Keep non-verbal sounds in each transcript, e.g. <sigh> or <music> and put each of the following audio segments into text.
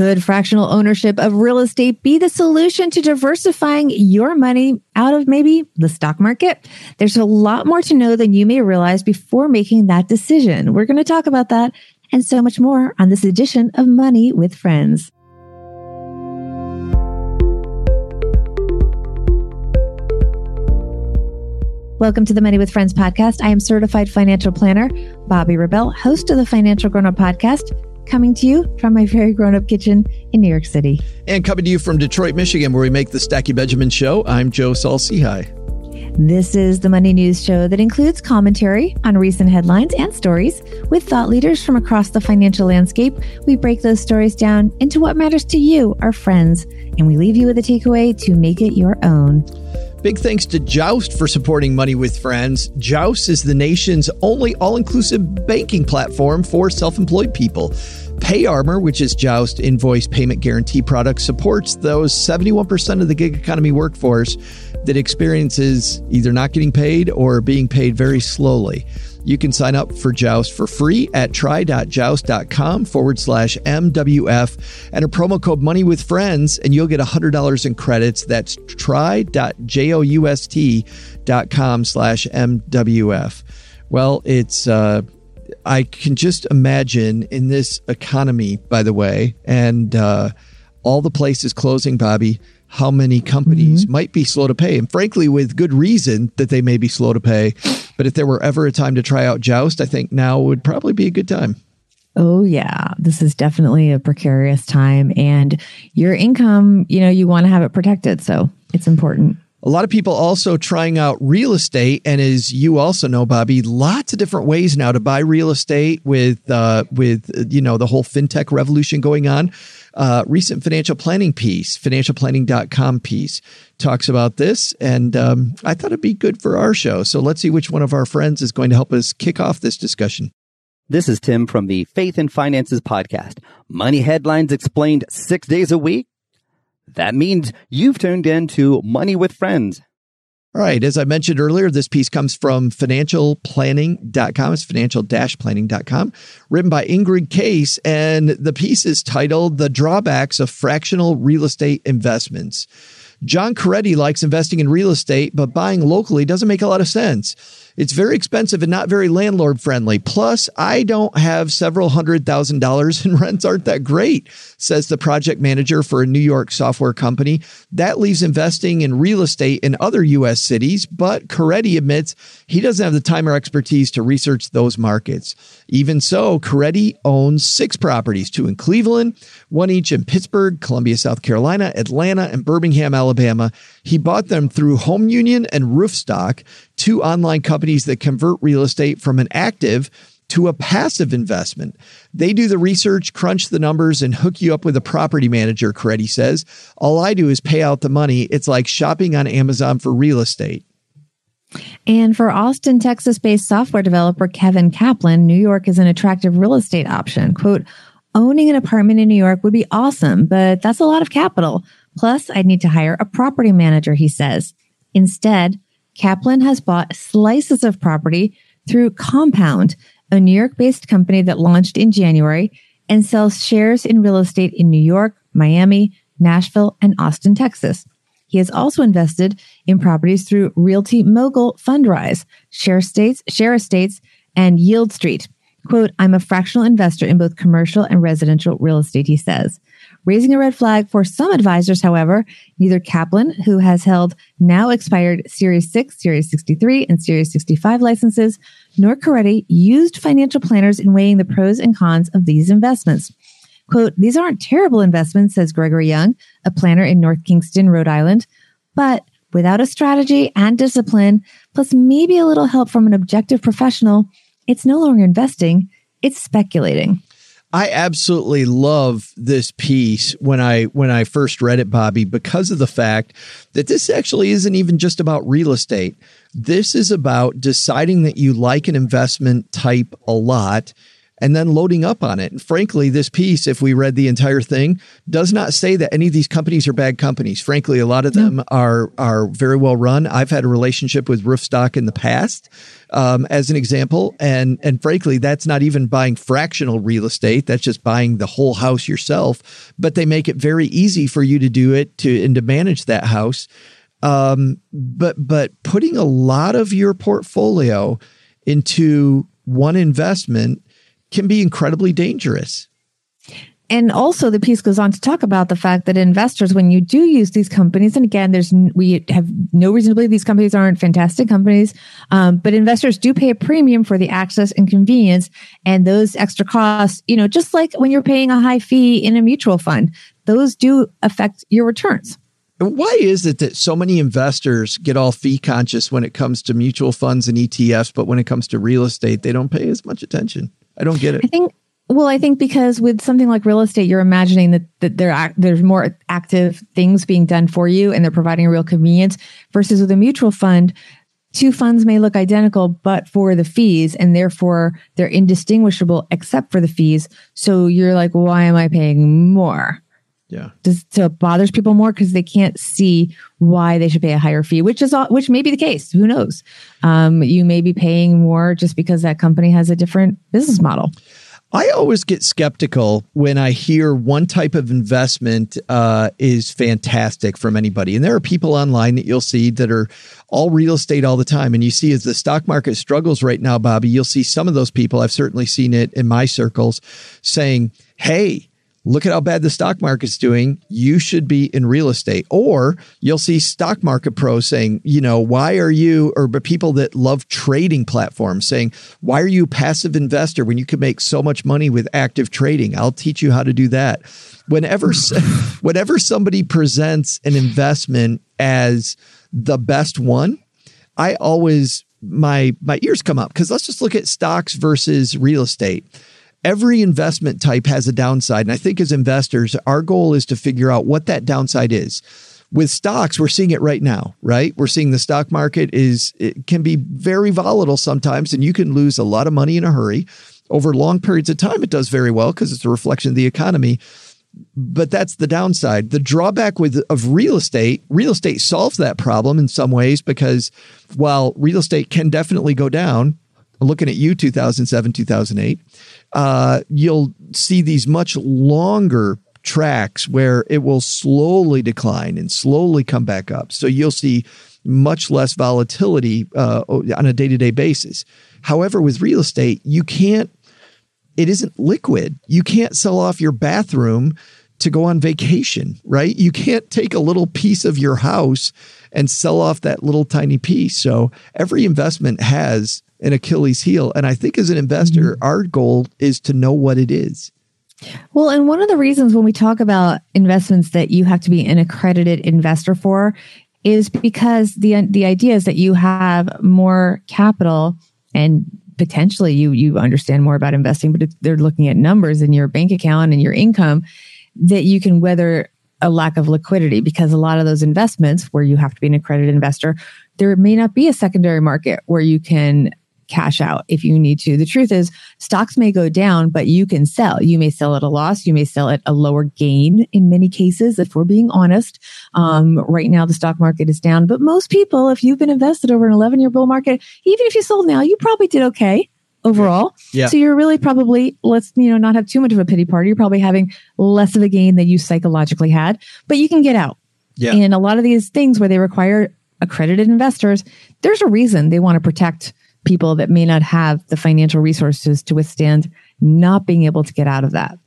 Could fractional ownership of real estate be the solution to diversifying your money out of maybe the stock market? There's a lot more to know than you may realize before making that decision. We're going to talk about that and so much more on this edition of Money with Friends. Welcome to the Money with Friends podcast. I am certified financial planner, Bobbi Rebell, host of the Financial Grown Up podcast coming to you from my very grown up kitchen in New York City. And coming to you from Detroit, Michigan, where we make the Stacking Benjamins Show, I'm Joe Saul-Sehy. This is the Money News Show that includes commentary on recent headlines and stories with thought leaders from across the financial landscape. We break those stories down into what matters to you, our friends, and we leave you with a takeaway to make it your own. Big thanks to Joust for supporting Money with Friends. Joust is the nation's only all inclusive banking platform for self employed people. PayArmor, which is Joust invoice payment guarantee product, supports those 71% of the gig economy workforce that experiences either not getting paid or being paid very slowly. You can sign up for Joust for free at try.joust.com forward slash MWF and a promo code Money with Friends, and you'll get $100 in credits. That's try.joust.com slash MWF. Well, it's, uh, I can just imagine in this economy, by the way, and uh, all the places closing, Bobbi, how many companies mm-hmm. might be slow to pay. And frankly, with good reason that they may be slow to pay. But if there were ever a time to try out Joust, I think now would probably be a good time. Oh, yeah. This is definitely a precarious time. And your income, you know, you want to have it protected. So it's important. A lot of people also trying out real estate, and as you also know, Bobbi, lots of different ways now to buy real estate with uh, with you know the whole fintech revolution going on. Uh, recent financial planning piece, financialplanning.com piece, talks about this, and um, I thought it'd be good for our show. So let's see which one of our friends is going to help us kick off this discussion. This is Tim from the Faith and Finances podcast. Money headlines explained six days a week that means you've tuned in to Money with Friends. All right. As I mentioned earlier, this piece comes from financialplanning.com. It's financial-planning.com, written by Ingrid Case. And the piece is titled The Drawbacks of Fractional Real Estate Investments. John Coretti likes investing in real estate, but buying locally doesn't make a lot of sense. It's very expensive and not very landlord friendly. Plus, I don't have several hundred thousand dollars and <laughs> rents aren't that great, says the project manager for a New York software company. That leaves investing in real estate in other U.S. cities, but Coretti admits he doesn't have the time or expertise to research those markets. Even so, Coretti owns six properties, two in Cleveland, one each in Pittsburgh, Columbia, South Carolina, Atlanta, and Birmingham, Alabama. He bought them through Home Union and Roofstock, two online companies that convert real estate from an active to a passive investment. They do the research, crunch the numbers, and hook you up with a property manager, Coretti says. All I do is pay out the money. It's like shopping on Amazon for real estate. And for Austin, Texas based software developer Kevin Kaplan, New York is an attractive real estate option. Quote, owning an apartment in New York would be awesome, but that's a lot of capital. Plus, I'd need to hire a property manager, he says. Instead, Kaplan has bought slices of property through Compound, a New York based company that launched in January and sells shares in real estate in New York, Miami, Nashville, and Austin, Texas. He has also invested in properties through Realty Mogul Fundrise, Sharestates, Share Estates, and Yieldstreet. Quote, I'm a fractional investor in both commercial and residential real estate, he says raising a red flag for some advisors, however. Neither Kaplan, who has held now expired Series 6, Series 63, and Series 65 licenses, nor Coretti used financial planners in weighing the pros and cons of these investments. Quote, these aren't terrible investments, says Gregory Young, a planner in North Kingstown, Rhode Island, but without a strategy and discipline, plus maybe a little help from an objective professional, it's no longer investing, it's speculating. I absolutely love this piece when I when I first read it, Bobbi because of the fact that this actually isn't even just about real estate. This is about deciding that you like an investment type a lot and then loading up on it. And frankly, this piece, if we read the entire thing, does not say that any of these companies are bad companies. Frankly, a lot of them no. are are very well run. I've had a relationship with Roofstock in the past, um, as an example, and and frankly, that's not even buying fractional real estate. That's just buying the whole house yourself. But they make it very easy for you to do it to and to manage that house. Um, but but putting a lot of your portfolio into one investment can be incredibly dangerous. And also, the piece goes on to talk about the fact that investors, when you do use these companies, and again, there's we have no reason to believe these companies aren't fantastic companies, um, but investors do pay a premium for the access and convenience, and those extra costs. You know, just like when you're paying a high fee in a mutual fund, those do affect your returns. Why is it that so many investors get all fee conscious when it comes to mutual funds and ETFs, but when it comes to real estate, they don't pay as much attention? I don't get it. I think well, I think because with something like real estate, you're imagining that, that there there's more active things being done for you and they're providing a real convenience versus with a mutual fund, two funds may look identical, but for the fees and therefore they're indistinguishable except for the fees. So you're like, why am I paying more? Yeah. Does, so it bothers people more because they can't see why they should pay a higher fee, which is all, which may be the case. Who knows? Um, you may be paying more just because that company has a different business model. I always get skeptical when I hear one type of investment uh, is fantastic from anybody. And there are people online that you'll see that are all real estate all the time. And you see, as the stock market struggles right now, Bobbi, you'll see some of those people, I've certainly seen it in my circles, saying, Hey, look at how bad the stock market's doing. You should be in real estate. Or you'll see stock market pros saying, you know, why are you, or people that love trading platforms saying, why are you a passive investor when you can make so much money with active trading? I'll teach you how to do that. Whenever, <laughs> whenever somebody presents an investment as the best one, I always my my ears come up because let's just look at stocks versus real estate every investment type has a downside. And I think as investors, our goal is to figure out what that downside is. With stocks, we're seeing it right now, right? We're seeing the stock market is, it can be very volatile sometimes, and you can lose a lot of money in a hurry. Over long periods of time, it does very well because it's a reflection of the economy. But that's the downside. The drawback with of real estate, real estate solves that problem in some ways because while real estate can definitely go down, looking at you 2007 2008 uh, you'll see these much longer tracks where it will slowly decline and slowly come back up. So you'll see much less volatility uh, on a day-to-day basis. However with real estate you can't it isn't liquid. You can't sell off your bathroom to go on vacation right? You can't take a little piece of your house and sell off that little tiny piece. So every investment has an Achilles heel. And I think as an investor, mm-hmm. our goal is to know what it is. Well, and one of the reasons when we talk about investments that you have to be an accredited investor for is because the the idea is that you have more capital and potentially you you understand more about investing, but they're looking at numbers in your bank account and your income that you can weather a lack of liquidity because a lot of those investments where you have to be an accredited investor, there may not be a secondary market where you can cash out if you need to. The truth is, stocks may go down, but you can sell. You may sell at a loss. You may sell at a lower gain in many cases, if we're being honest. Um, right now, the stock market is down, but most people, if you've been invested over an 11 year bull market, even if you sold now, you probably did okay overall. Yeah. So you're really probably, let's, you know, not have too much of a pity party. You're probably having less of a gain than you psychologically had, but you can get out. Yeah. And a lot of these things where they require accredited investors, there's a reason they want to protect people that may not have the financial resources to withstand not being able to get out of that.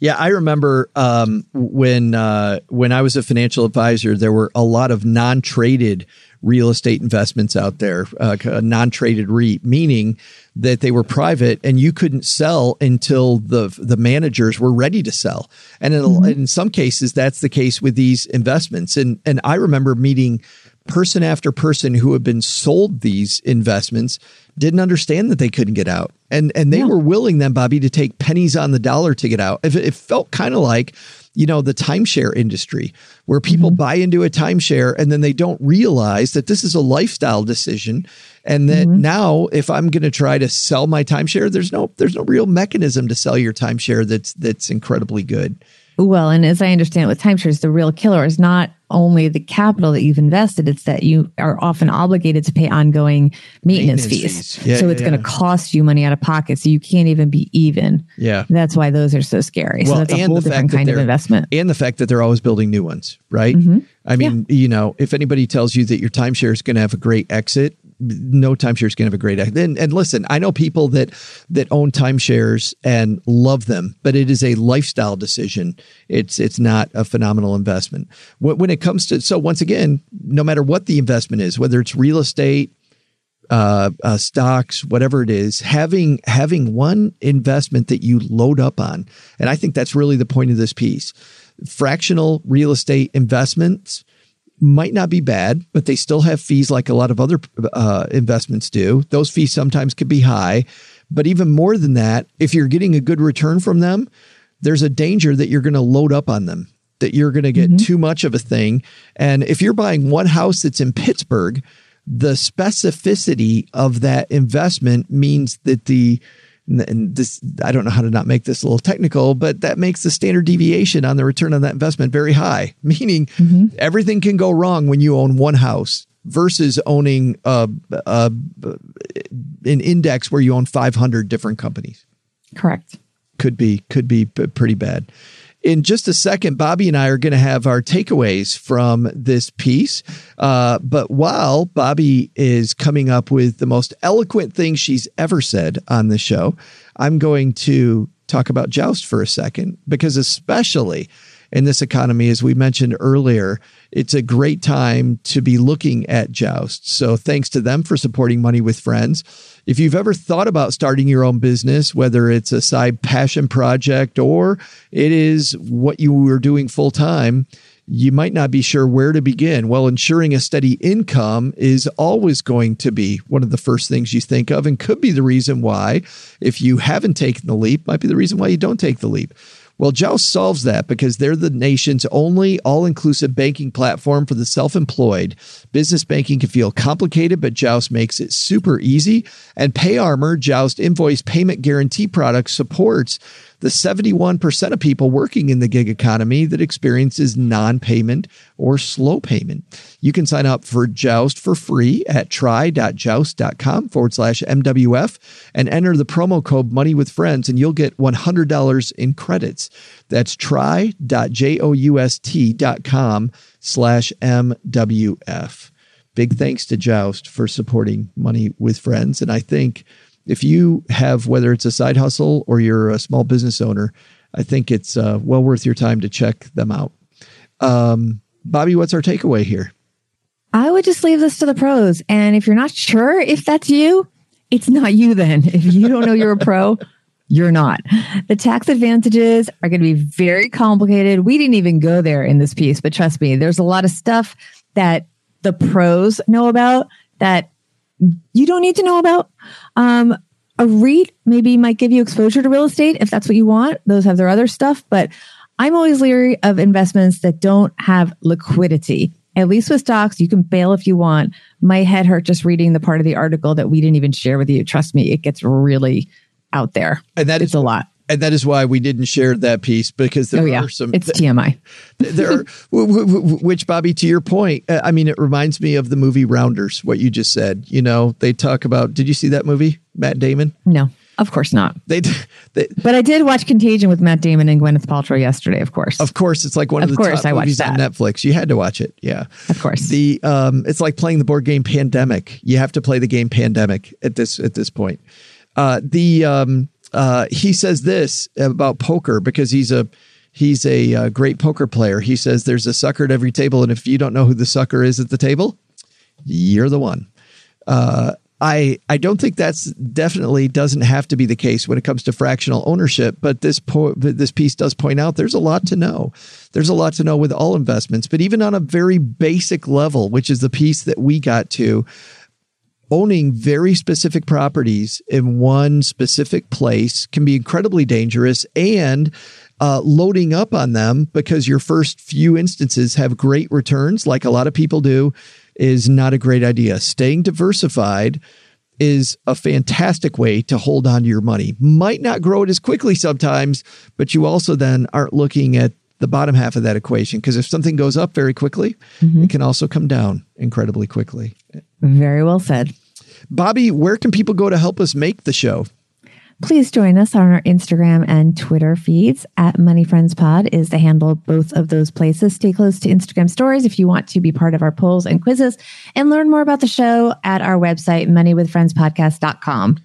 Yeah, I remember um, when uh, when I was a financial advisor, there were a lot of non-traded real estate investments out there, uh, non-traded REIT, meaning that they were private and you couldn't sell until the the managers were ready to sell. And in, mm-hmm. in some cases, that's the case with these investments. And and I remember meeting person after person who had been sold these investments didn't understand that they couldn't get out. And and they yeah. were willing then, Bobbi, to take pennies on the dollar to get out. It, it felt kind of like, you know, the timeshare industry where people mm-hmm. buy into a timeshare and then they don't realize that this is a lifestyle decision And that now if I'm going to try to sell my timeshare, there's no there's no real mechanism to sell your timeshare that's that's incredibly good. Well, and as I understand it with timeshares, the real killer is not only the capital that you've invested, it's that you are often obligated to pay ongoing maintenance, Maintenance fees. fees. Yeah, so yeah, it's going to cost you money out of pocket. So you can't even be even. Yeah. That's why those are so scary. Well, so that's a whole different kind of investment. And the fact that they're always building new ones, right? Mm-hmm. I mean, you know, if anybody tells you that your timeshare is going to have a great exit, no timeshare is going to have a great exit. And, and listen, I know people that that own timeshares and love them, but it is a lifestyle decision. It's it's not a phenomenal investment. When, when it comes to so once again, no matter what the investment is, whether it's real estate, uh, uh, stocks, whatever it is, having having one investment that you load up on, and I think that's really the point of this piece. Fractional real estate investments might not be bad, but they still have fees like a lot of other uh, investments do. Those fees sometimes could be high, but even more than that, if you're getting a good return from them, there's a danger that you're going to load up on them, that you're going to get too much of a thing. And if you're buying one house that's in Pittsburgh, the specificity of that investment means that the and this I don't know how to not make this a little technical, but that makes the standard deviation on the return on that investment very high. <laughs> Meaning mm-hmm. everything can go wrong when you own one house versus owning a, a an index where you own 500 different companies Correct. could be could be pretty bad. In just a second, Bobbi and I are going to have our takeaways from this piece. Uh, but while Bobbi is coming up with the most eloquent thing she's ever said on the show, I'm going to talk about Joust for a second because, especially in this economy, as we mentioned earlier, it's a great time to be looking at Joust. So, thanks to them for supporting Money with Friends. If you've ever thought about starting your own business, whether it's a side passion project or it is what you were doing full time, you might not be sure where to begin. Well, ensuring a steady income is always going to be one of the first things you think of and could be the reason why, if you haven't taken the leap, might be the reason why you don't take the leap. Well, Joust solves that because they're the nation's only all inclusive banking platform for the self employed. Business banking can feel complicated, but Joust makes it super easy. And PayArmor, Joust invoice payment guarantee product, supports the 71% of people working in the gig economy that experiences non payment or slow payment. You can sign up for Joust for free at try.joust.com forward slash MWF and enter the promo code Money with Friends, and you'll get $100 in credits. That's try.joust.com slash MWF. Big thanks to Joust for supporting Money with Friends. And I think if you have, whether it's a side hustle or you're a small business owner, I think it's uh, well worth your time to check them out. Um, Bobbi, what's our takeaway here? I would just leave this to the pros. And if you're not sure if that's you, it's not you then. If you don't know you're a pro, <laughs> you're not. The tax advantages are going to be very complicated. We didn't even go there in this piece, but trust me, there's a lot of stuff that the pros know about that you don't need to know about. Um, a REIT maybe might give you exposure to real estate if that's what you want. Those have their other stuff, but I'm always leery of investments that don't have liquidity. At least with stocks, you can bail if you want. My head hurt just reading the part of the article that we didn't even share with you. Trust me, it gets really out there. And that It's is a lot. And that is why we didn't share that piece because there Oh yeah, are some it's TMI. there are, <laughs> which Bobbi, to your point, uh, I mean, it reminds me of the movie Rounders. What you just said, you know, they talk about. Did you see that movie, Matt Damon? No, of course not. They, they But I did watch Contagion with Matt Damon and Gwyneth Paltrow yesterday. Of course, of course, it's like one of, Of the course, top I watched movies on. Netflix. You had to watch it, yeah. of course. The um, it's like playing the board game Pandemic. You have to play the game Pandemic at this at this point. Uh, the um, uh, he says this about poker because he's a he's a uh, great poker player. He says there's a sucker at every table, and if you don't know who the sucker is at the table, you're the one. Uh, I I don't think that's definitely doesn't have to be the case when it comes to fractional ownership, but this po- this piece does point out there's a lot to know. There's a lot to know with all investments, but even on a very basic level, which is the piece that we got to, owning very specific properties in one specific place can be incredibly dangerous and uh, loading up on them because your first few instances have great returns like a lot of people do is not a great idea. Staying diversified is a fantastic way to hold on to your money. Might not grow it as quickly sometimes, but you also then aren't looking at the bottom half of that equation because if something goes up very quickly, mm-hmm. it can also come down incredibly quickly. Very well said. Bobbi, where can people go to help us make the show? Please join us on our Instagram and Twitter feeds at Money Friends Pod is the handle both of those places. Stay close to Instagram stories if you want to be part of our polls and quizzes and learn more about the show at our website, moneywithfriendspodcast.com.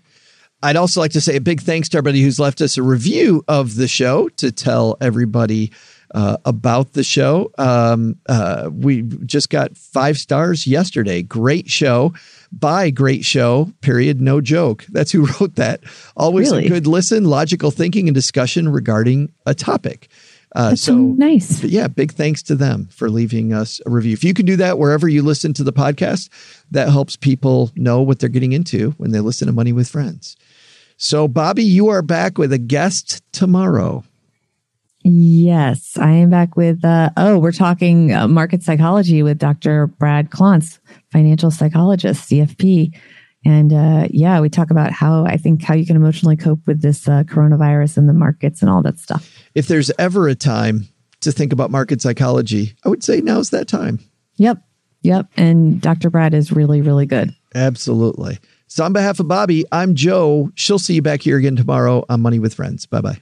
I'd also like to say a big thanks to everybody who's left us a review of the show to tell everybody uh, about the show. Um, uh, we just got five stars yesterday. Great show by Great Show, period. No joke. That's who <laughs> wrote that. Always really? a good listen, logical thinking, and discussion regarding a topic. Uh, That's so, so nice. Yeah, big thanks to them for leaving us a review. If you can do that wherever you listen to the podcast, that helps people know what they're getting into when they listen to Money with Friends. So, Bobbi, you are back with a guest tomorrow. Yes, I am back with, uh, oh, we're talking uh, market psychology with Dr. Brad Klontz, financial psychologist, CFP. And uh, yeah, we talk about how I think how you can emotionally cope with this uh, coronavirus and the markets and all that stuff. If there's ever a time to think about market psychology, I would say now's that time. Yep. Yep. And Dr. Brad is really, really good. Absolutely. So, on behalf of Bobbi, I'm Joe. She'll see you back here again tomorrow on Money with Friends. Bye bye.